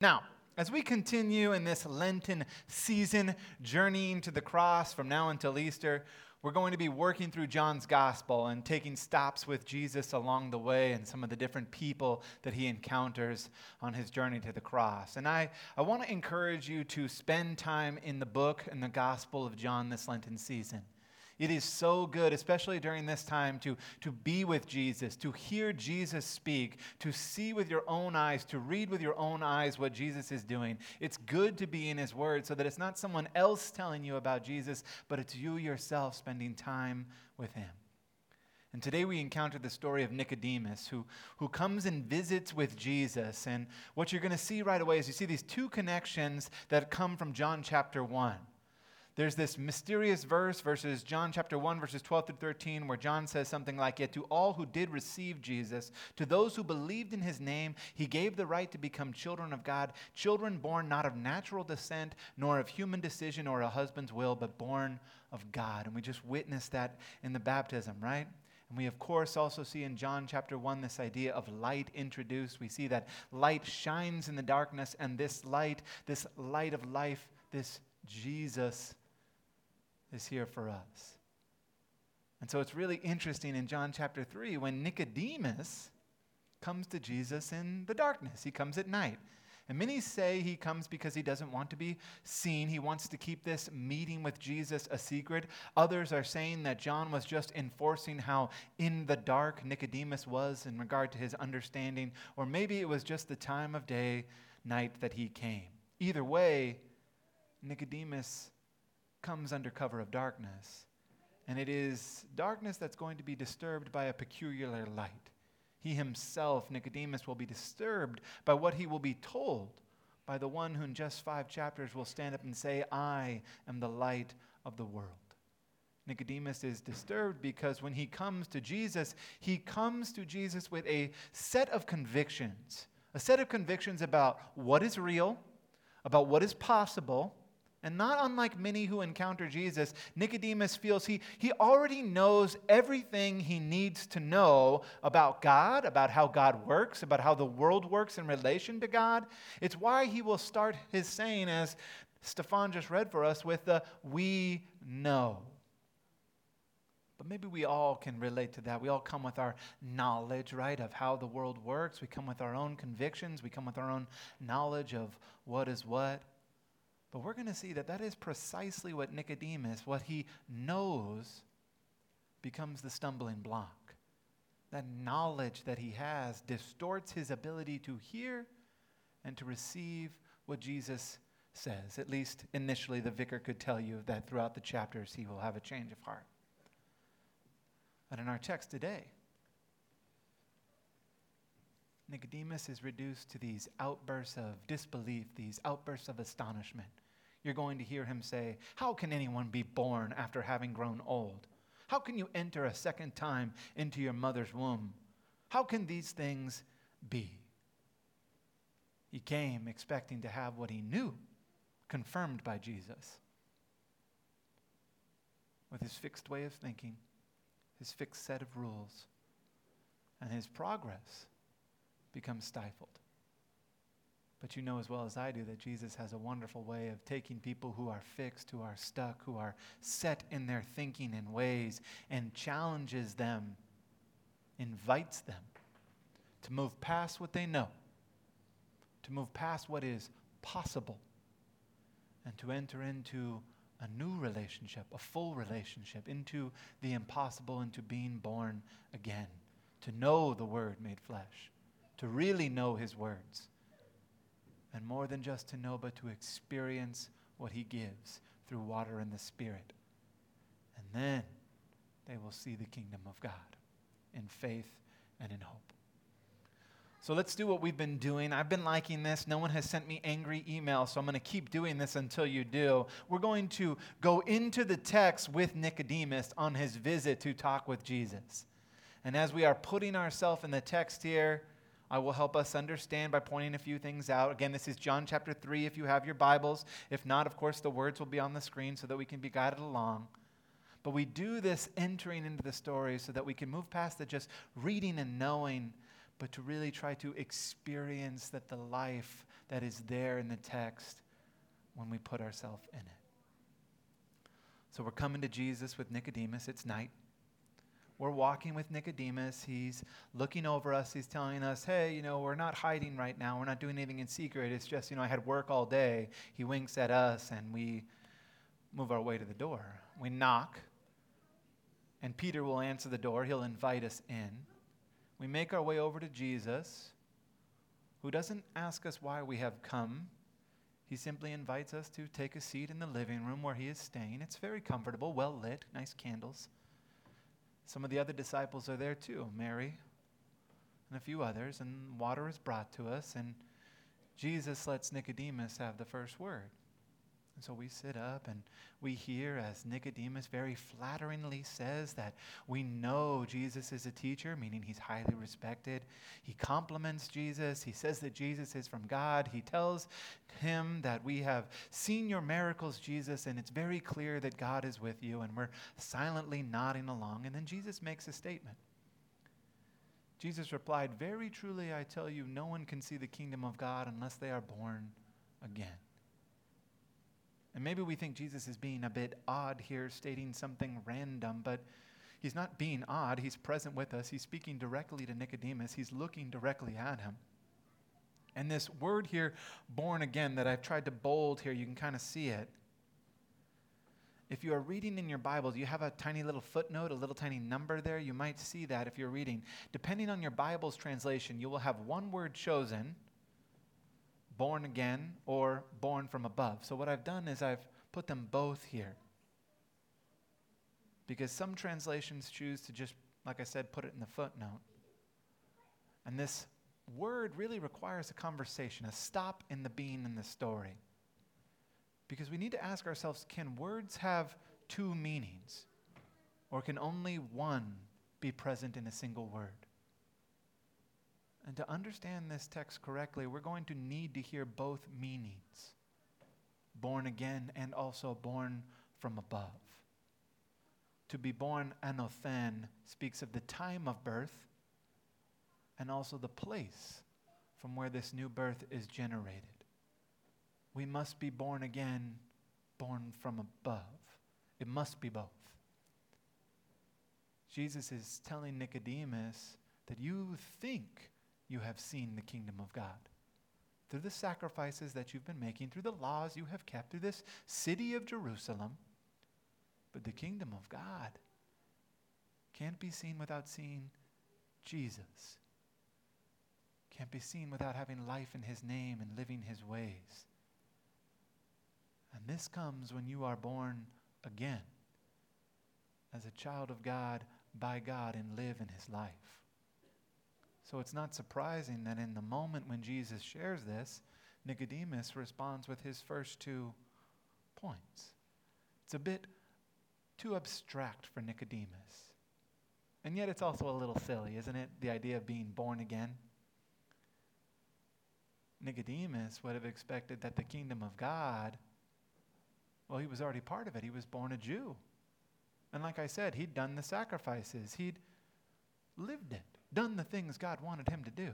Now, as we continue in this Lenten season, journeying to the cross from now until Easter, we're going to be working through John's gospel and taking stops with Jesus along the way and some of the different people that he encounters on his journey to the cross. And I, I want to encourage you to spend time in the book and the gospel of John this Lenten season. It is so good, especially during this time, to, to be with Jesus, to hear Jesus speak, to see with your own eyes, to read with your own eyes what Jesus is doing. It's good to be in His Word so that it's not someone else telling you about Jesus, but it's you yourself spending time with Him. And today we encounter the story of Nicodemus, who, who comes and visits with Jesus. And what you're going to see right away is you see these two connections that come from John chapter 1 there's this mysterious verse, verses John chapter 1, verses 12 through 13, where John says something like, Yet to all who did receive Jesus, to those who believed in his name, he gave the right to become children of God, children born not of natural descent, nor of human decision or a husband's will, but born of God. And we just witnessed that in the baptism, right? And we, of course, also see in John chapter 1 this idea of light introduced. We see that light shines in the darkness, and this light, this light of life, this Jesus is here for us. And so it's really interesting in John chapter 3 when Nicodemus comes to Jesus in the darkness. He comes at night. And many say he comes because he doesn't want to be seen. He wants to keep this meeting with Jesus a secret. Others are saying that John was just enforcing how in the dark Nicodemus was in regard to his understanding. Or maybe it was just the time of day, night that he came. Either way, Nicodemus comes under cover of darkness. And it is darkness that's going to be disturbed by a peculiar light. He himself, Nicodemus, will be disturbed by what he will be told by the one who in just five chapters will stand up and say, I am the light of the world. Nicodemus is disturbed because when he comes to Jesus, he comes to Jesus with a set of convictions, a set of convictions about what is real, about what is possible, and not unlike many who encounter Jesus, Nicodemus feels he, he already knows everything he needs to know about God, about how God works, about how the world works in relation to God. It's why he will start his saying, as Stefan just read for us, with the we know. But maybe we all can relate to that. We all come with our knowledge, right, of how the world works. We come with our own convictions. We come with our own knowledge of what is what. But we're going to see that that is precisely what Nicodemus, what he knows, becomes the stumbling block. That knowledge that he has distorts his ability to hear and to receive what Jesus says. At least initially, the vicar could tell you that throughout the chapters he will have a change of heart. But in our text today, Nicodemus is reduced to these outbursts of disbelief, these outbursts of astonishment. You're going to hear him say, How can anyone be born after having grown old? How can you enter a second time into your mother's womb? How can these things be? He came expecting to have what he knew confirmed by Jesus. With his fixed way of thinking, his fixed set of rules, and his progress become stifled. But you know as well as I do that Jesus has a wonderful way of taking people who are fixed, who are stuck, who are set in their thinking and ways, and challenges them, invites them to move past what they know, to move past what is possible, and to enter into a new relationship, a full relationship, into the impossible, into being born again, to know the Word made flesh to really know His words. And more than just to know, but to experience what He gives through water and the Spirit. And then they will see the kingdom of God in faith and in hope. So let's do what we've been doing. I've been liking this. No one has sent me angry emails, so I'm going to keep doing this until you do. We're going to go into the text with Nicodemus on his visit to talk with Jesus. And as we are putting ourselves in the text here, I will help us understand by pointing a few things out. Again, this is John chapter 3 if you have your Bibles. If not, of course, the words will be on the screen so that we can be guided along. But we do this entering into the story so that we can move past the just reading and knowing, but to really try to experience that the life that is there in the text when we put ourselves in it. So we're coming to Jesus with Nicodemus. It's night. We're walking with Nicodemus. He's looking over us. He's telling us, hey, you know, we're not hiding right now. We're not doing anything in secret. It's just, you know, I had work all day. He winks at us and we move our way to the door. We knock, and Peter will answer the door. He'll invite us in. We make our way over to Jesus, who doesn't ask us why we have come. He simply invites us to take a seat in the living room where he is staying. It's very comfortable, well lit, nice candles. Some of the other disciples are there too Mary and a few others, and water is brought to us, and Jesus lets Nicodemus have the first word. And so we sit up and we hear as Nicodemus very flatteringly says that we know Jesus is a teacher, meaning he's highly respected. He compliments Jesus. He says that Jesus is from God. He tells him that we have seen your miracles, Jesus, and it's very clear that God is with you. And we're silently nodding along. And then Jesus makes a statement. Jesus replied, Very truly, I tell you, no one can see the kingdom of God unless they are born again. And maybe we think Jesus is being a bit odd here, stating something random, but he's not being odd. He's present with us. He's speaking directly to Nicodemus, he's looking directly at him. And this word here, born again, that I've tried to bold here, you can kind of see it. If you are reading in your Bible, you have a tiny little footnote, a little tiny number there? You might see that if you're reading. Depending on your Bible's translation, you will have one word chosen born again or born from above. So, what I've done is I've put them both here. Because some translations choose to just, like I said, put it in the footnote. And this word really requires a conversation, a stop in the being in the story. Because we need to ask ourselves can words have two meanings? Or can only one be present in a single word? And to understand this text correctly, we're going to need to hear both meanings born again and also born from above. To be born anothen speaks of the time of birth and also the place from where this new birth is generated. We must be born again, born from above. It must be both. Jesus is telling Nicodemus that you think you have seen the kingdom of God. Through the sacrifices that you've been making, through the laws you have kept, through this city of Jerusalem. But the kingdom of God can't be seen without seeing Jesus. Can't be seen without having life in his name and living his ways. And this comes when you are born again as a child of God by God and live in his life. So it's not surprising that in the moment when Jesus shares this, Nicodemus responds with his first two points. It's a bit too abstract for Nicodemus. And yet it's also a little silly, isn't it? The idea of being born again. Nicodemus would have expected that the kingdom of God, well, he was already part of it. He was born a Jew. And like I said, he'd done the sacrifices, he'd lived it done the things God wanted him to do.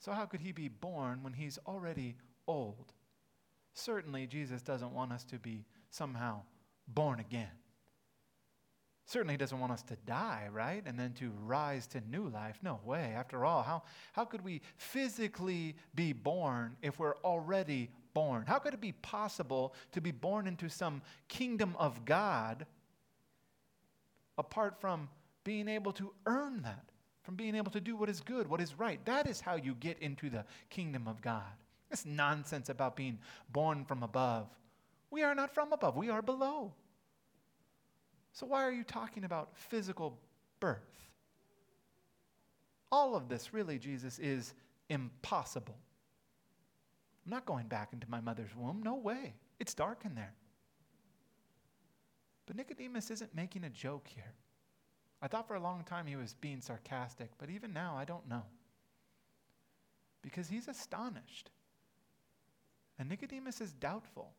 So, how could he be born when he's already old? Certainly, Jesus doesn't want us to be somehow born again. Certainly, he doesn't want us to die, right? And then to rise to new life. No way. After all, how, how could we physically be born if we're already born? How could it be possible to be born into some kingdom of God apart from being able to earn that, from being able to do what is good, what is right. That is how you get into the kingdom of God. This nonsense about being born from above. We are not from above, we are below. So, why are you talking about physical birth? All of this, really, Jesus, is impossible. I'm not going back into my mother's womb. No way. It's dark in there. But Nicodemus isn't making a joke here. I thought for a long time he was being sarcastic, but even now I don't know. Because he's astonished. And Nicodemus is doubtful.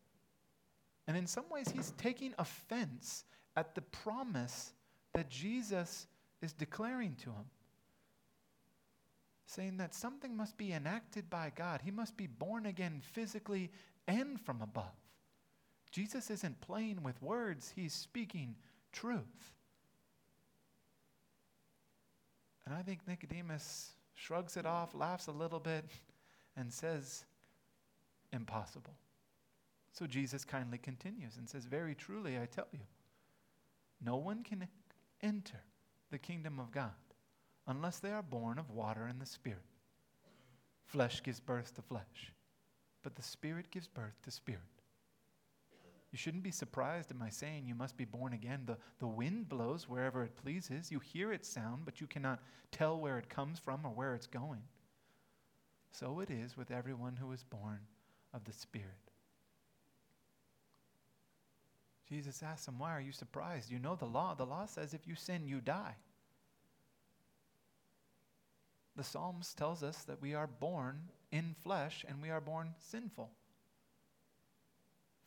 And in some ways, he's taking offense at the promise that Jesus is declaring to him. saying that something must be enacted by God. He must be born again physically and from above. Jesus isn't playing with words, he's speaking truth. And I think Nicodemus shrugs it off, laughs a little bit, and says, Impossible. So Jesus kindly continues and says, Very truly, I tell you, no one can enter the kingdom of God unless they are born of water and the Spirit. Flesh gives birth to flesh, but the Spirit gives birth to spirit. You shouldn't be surprised at my saying you must be born again. The, the wind blows wherever it pleases. You hear its sound, but you cannot tell where it comes from or where it's going. So it is with everyone who is born of the Spirit. Jesus asks him, Why are you surprised? You know the law. The law says if you sin, you die. The Psalms tells us that we are born in flesh and we are born sinful.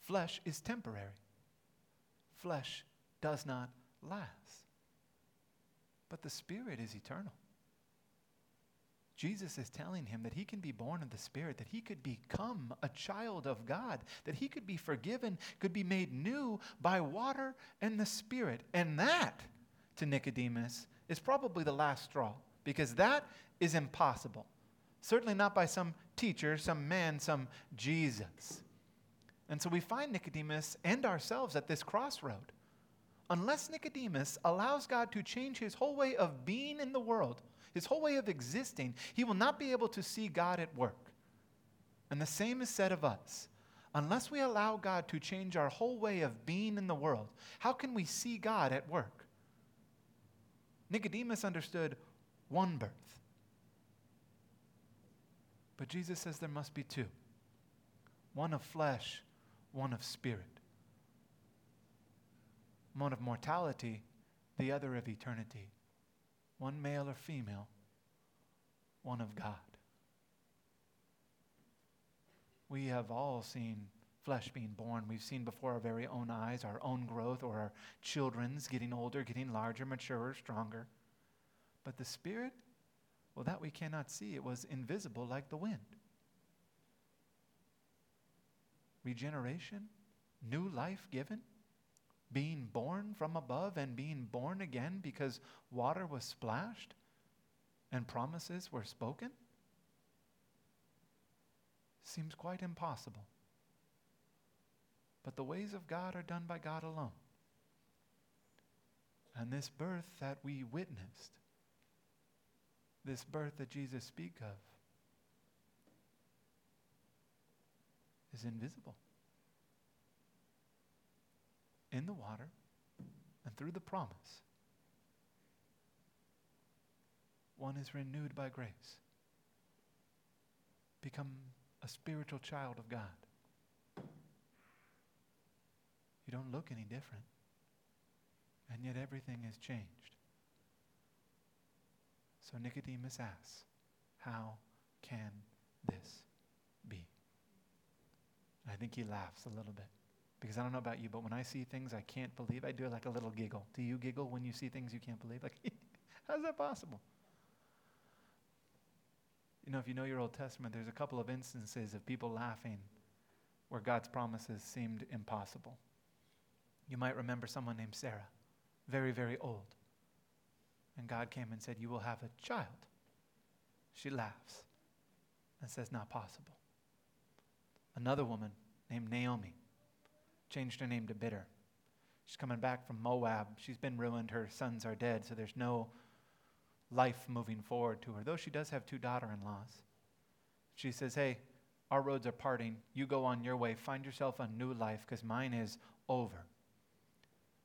Flesh is temporary, flesh does not last. But the Spirit is eternal. Jesus is telling him that he can be born of the Spirit, that he could become a child of God, that he could be forgiven, could be made new by water and the Spirit. And that, to Nicodemus, is probably the last straw, because that is impossible. Certainly not by some teacher, some man, some Jesus. And so we find Nicodemus and ourselves at this crossroad. Unless Nicodemus allows God to change his whole way of being in the world, his whole way of existing, he will not be able to see God at work. And the same is said of us. Unless we allow God to change our whole way of being in the world, how can we see God at work? Nicodemus understood one birth. But Jesus says there must be two one of flesh one of spirit. One of mortality, the other of eternity. One male or female, one of God. We have all seen flesh being born. We've seen before our very own eyes our own growth or our children's getting older, getting larger, maturer, stronger. But the Spirit, well, that we cannot see. It was invisible like the wind. Regeneration, new life given, being born from above and being born again because water was splashed and promises were spoken? Seems quite impossible. But the ways of God are done by God alone. And this birth that we witnessed, this birth that Jesus speak of, is invisible. In the water and through the promise, one is renewed by grace. Become a spiritual child of God. You don't look any different. And yet everything has changed. So Nicodemus asks, How can this think he laughs a little bit. Because I don't know about you, but when I see things I can't believe, I do like a little giggle. Do you giggle when you see things you can't believe? Like, how's that possible? You know, if you know your Old Testament, there's a couple of instances of people laughing where God's promises seemed impossible. You might remember someone named Sarah, very, very old. And God came and said, You will have a child. She laughs and says, Not possible. Another woman named Naomi changed her name to Bitter. She's coming back from Moab. She's been ruined. Her sons are dead, so there's no life moving forward to her, though she does have two daughter in laws. She says, Hey, our roads are parting. You go on your way. Find yourself a new life because mine is over.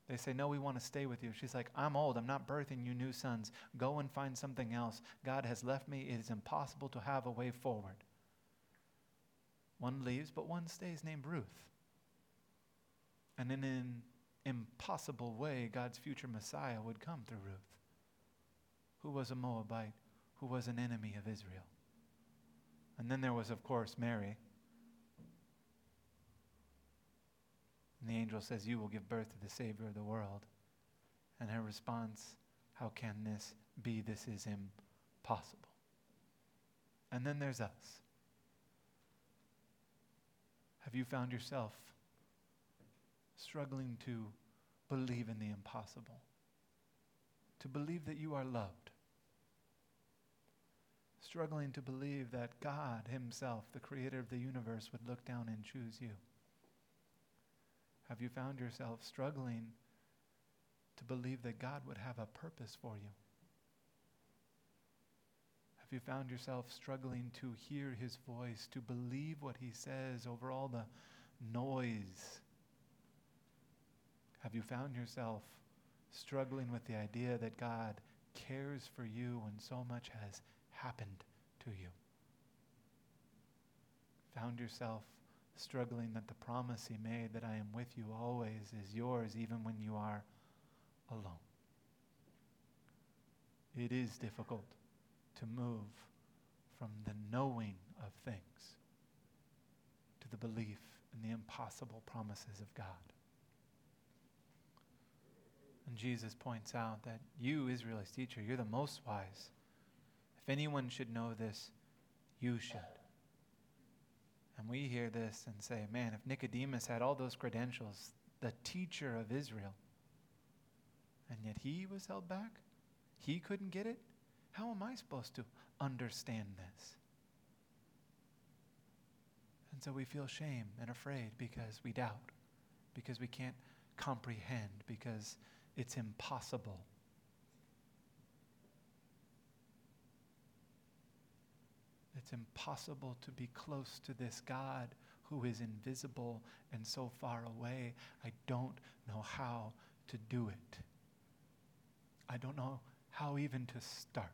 They say, No, we want to stay with you. She's like, I'm old. I'm not birthing you new sons. Go and find something else. God has left me. It is impossible to have a way forward. One leaves, but one stays named Ruth. And in an impossible way, God's future Messiah would come through Ruth, who was a Moabite, who was an enemy of Israel. And then there was, of course, Mary. And the angel says, You will give birth to the Savior of the world. And her response, How can this be? This is impossible. And then there's us. Have you found yourself struggling to believe in the impossible? To believe that you are loved? Struggling to believe that God Himself, the creator of the universe, would look down and choose you? Have you found yourself struggling to believe that God would have a purpose for you? Have you found yourself struggling to hear his voice, to believe what he says over all the noise? Have you found yourself struggling with the idea that God cares for you when so much has happened to you? Found yourself struggling that the promise he made that I am with you always is yours even when you are alone? It is difficult to move from the knowing of things to the belief in the impossible promises of God. And Jesus points out that you, Israel's teacher, you're the most wise. If anyone should know this, you should. And we hear this and say, man, if Nicodemus had all those credentials, the teacher of Israel, and yet he was held back, he couldn't get it, how am I supposed to understand this? And so we feel shame and afraid because we doubt, because we can't comprehend, because it's impossible. It's impossible to be close to this God who is invisible and so far away. I don't know how to do it. I don't know how even to start.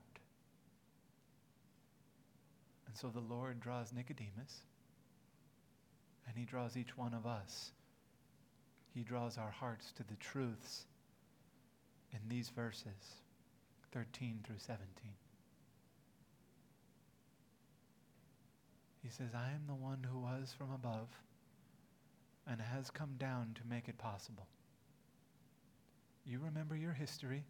And so the Lord draws Nicodemus, and he draws each one of us. He draws our hearts to the truths in these verses 13 through 17. He says, I am the one who was from above and has come down to make it possible. You remember your history.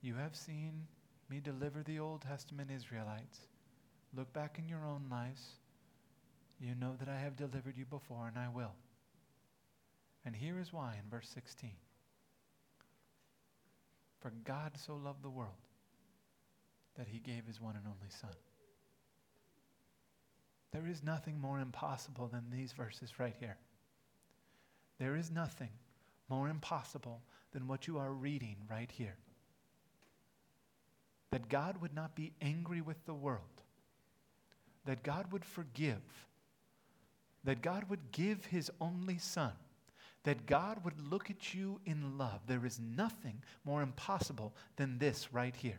You have seen me deliver the Old Testament Israelites. Look back in your own lives. You know that I have delivered you before, and I will. And here is why in verse 16. For God so loved the world that he gave his one and only Son. There is nothing more impossible than these verses right here. There is nothing more impossible than what you are reading right here. That God would not be angry with the world that God would forgive, that God would give his only son, that God would look at you in love. There is nothing more impossible than this right here.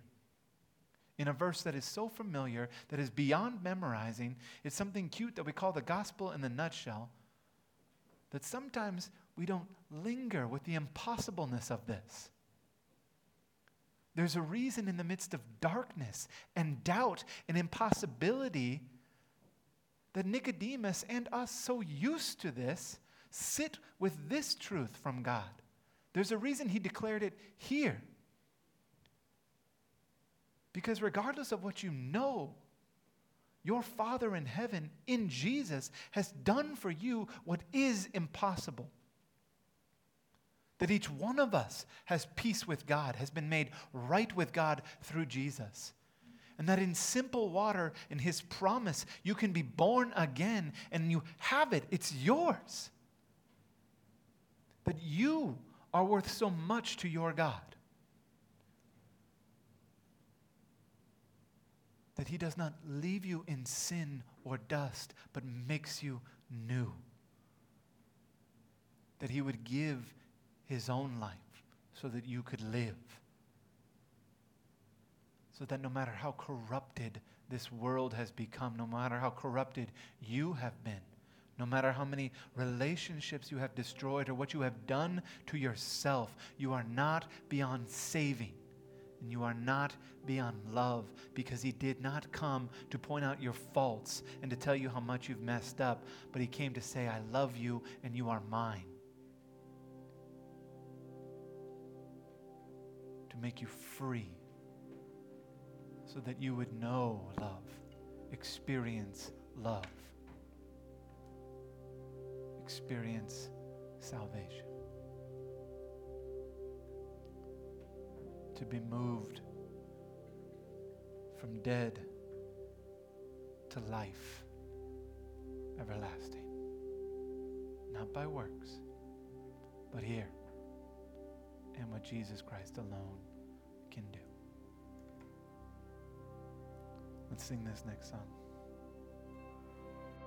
In a verse that is so familiar, that is beyond memorizing, it's something cute that we call the gospel in the nutshell, that sometimes we don't linger with the impossibleness of this. There's a reason in the midst of darkness and doubt and impossibility that Nicodemus and us, so used to this, sit with this truth from God. There's a reason he declared it here. Because regardless of what you know, your Father in heaven, in Jesus, has done for you what is impossible. That each one of us has peace with God, has been made right with God through Jesus and that in simple water, in His promise, you can be born again and you have it, it's yours. That you are worth so much to your God. That He does not leave you in sin or dust, but makes you new. That He would give His own life so that you could live so that no matter how corrupted this world has become, no matter how corrupted you have been, no matter how many relationships you have destroyed or what you have done to yourself, you are not beyond saving. And you are not beyond love because he did not come to point out your faults and to tell you how much you've messed up, but he came to say, I love you and you are mine. Make you free so that you would know love, experience love, experience salvation. To be moved from dead to life everlasting. Not by works, but here and what Jesus Christ alone can do. Let's sing this next song.